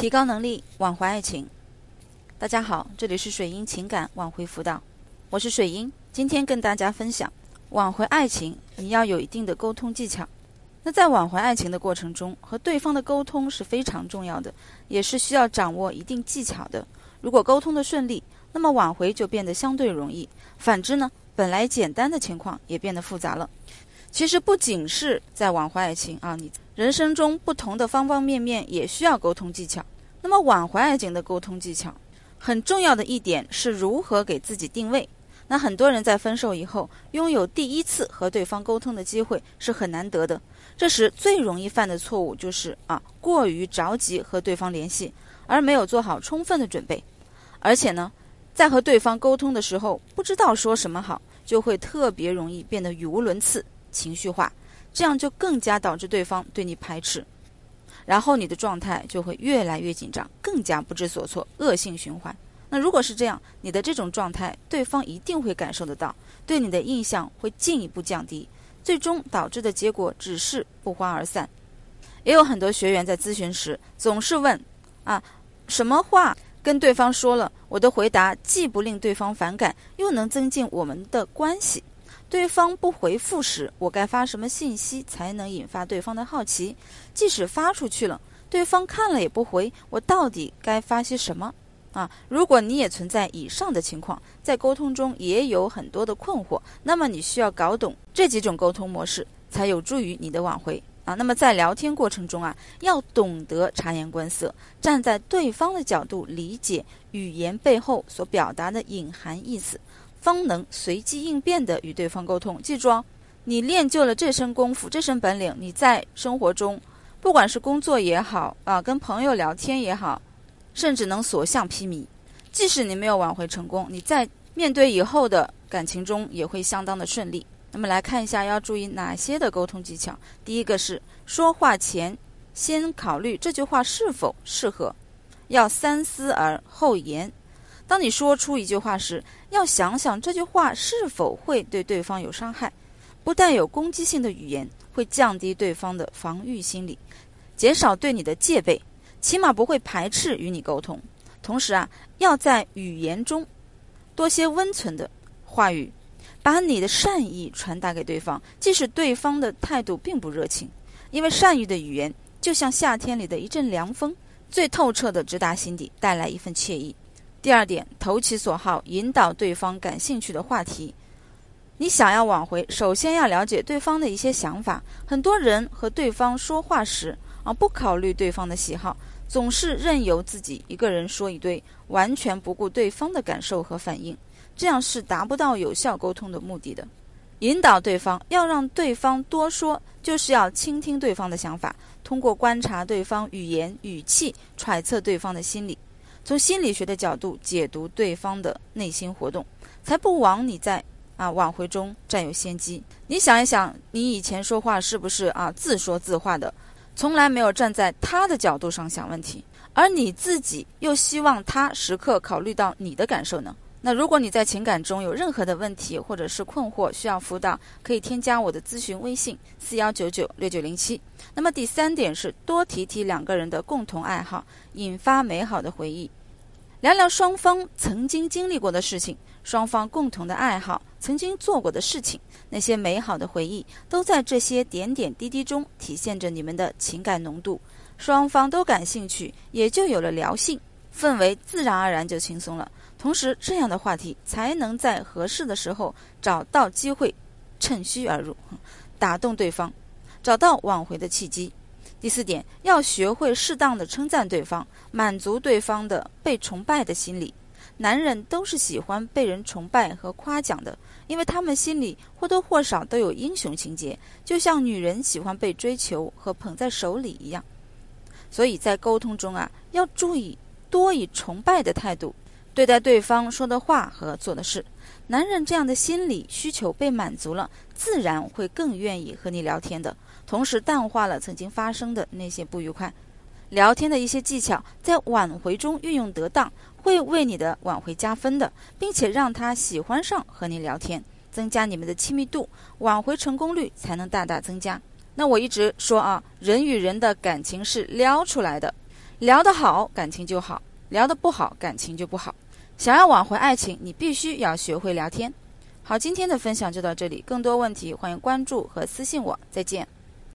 提高能力，挽回爱情。大家好，这里是水英情感挽回辅导，我是水英。今天跟大家分享，挽回爱情，你要有一定的沟通技巧。那在挽回爱情的过程中，和对方的沟通是非常重要的，也是需要掌握一定技巧的。如果沟通的顺利，那么挽回就变得相对容易；反之呢，本来简单的情况也变得复杂了。其实不仅是在挽回爱情啊，你人生中不同的方方面面也需要沟通技巧。那么挽回爱情的沟通技巧，很重要的一点是如何给自己定位。那很多人在分手以后，拥有第一次和对方沟通的机会是很难得的。这时最容易犯的错误就是啊，过于着急和对方联系，而没有做好充分的准备。而且呢，在和对方沟通的时候，不知道说什么好，就会特别容易变得语无伦次。情绪化，这样就更加导致对方对你排斥，然后你的状态就会越来越紧张，更加不知所措，恶性循环。那如果是这样，你的这种状态，对方一定会感受得到，对你的印象会进一步降低，最终导致的结果只是不欢而散。也有很多学员在咨询时总是问：啊，什么话跟对方说了，我的回答既不令对方反感，又能增进我们的关系？对方不回复时，我该发什么信息才能引发对方的好奇？即使发出去了，对方看了也不回，我到底该发些什么？啊，如果你也存在以上的情况，在沟通中也有很多的困惑，那么你需要搞懂这几种沟通模式，才有助于你的挽回啊。那么在聊天过程中啊，要懂得察言观色，站在对方的角度理解语言背后所表达的隐含意思。方能随机应变地与对方沟通。记住哦，你练就了这身功夫、这身本领，你在生活中，不管是工作也好啊，跟朋友聊天也好，甚至能所向披靡。即使你没有挽回成功，你在面对以后的感情中也会相当的顺利。那么来看一下要注意哪些的沟通技巧。第一个是说话前先考虑这句话是否适合，要三思而后言。当你说出一句话时，要想想这句话是否会对对方有伤害。不带有攻击性的语言会降低对方的防御心理，减少对你的戒备，起码不会排斥与你沟通。同时啊，要在语言中多些温存的话语，把你的善意传达给对方，即使对方的态度并不热情。因为善意的语言就像夏天里的一阵凉风，最透彻的直达心底，带来一份惬意。第二点，投其所好，引导对方感兴趣的话题。你想要挽回，首先要了解对方的一些想法。很多人和对方说话时啊，不考虑对方的喜好，总是任由自己一个人说一堆，完全不顾对方的感受和反应，这样是达不到有效沟通的目的的。引导对方，要让对方多说，就是要倾听对方的想法，通过观察对方语言语气，揣测对方的心理。从心理学的角度解读对方的内心活动，才不枉你在啊挽回中占有先机。你想一想，你以前说话是不是啊自说自话的，从来没有站在他的角度上想问题，而你自己又希望他时刻考虑到你的感受呢？那如果你在情感中有任何的问题或者是困惑需要辅导，可以添加我的咨询微信四幺九九六九零七。那么第三点是多提提两个人的共同爱好，引发美好的回忆，聊聊双方曾经经历过的事情，双方共同的爱好，曾经做过的事情，那些美好的回忆都在这些点点滴滴中体现着你们的情感浓度，双方都感兴趣，也就有了聊性，氛围自然而然就轻松了。同时，这样的话题才能在合适的时候找到机会，趁虚而入，打动对方，找到挽回的契机。第四点，要学会适当的称赞对方，满足对方的被崇拜的心理。男人都是喜欢被人崇拜和夸奖的，因为他们心里或多或少都有英雄情节，就像女人喜欢被追求和捧在手里一样。所以在沟通中啊，要注意多以崇拜的态度。对待对方说的话和做的事，男人这样的心理需求被满足了，自然会更愿意和你聊天的。同时，淡化了曾经发生的那些不愉快。聊天的一些技巧在挽回中运用得当，会为你的挽回加分的，并且让他喜欢上和你聊天，增加你们的亲密度，挽回成功率才能大大增加。那我一直说啊，人与人的感情是撩出来的。聊得好，感情就好；聊得不好，感情就不好。想要挽回爱情，你必须要学会聊天。好，今天的分享就到这里，更多问题欢迎关注和私信我，再见。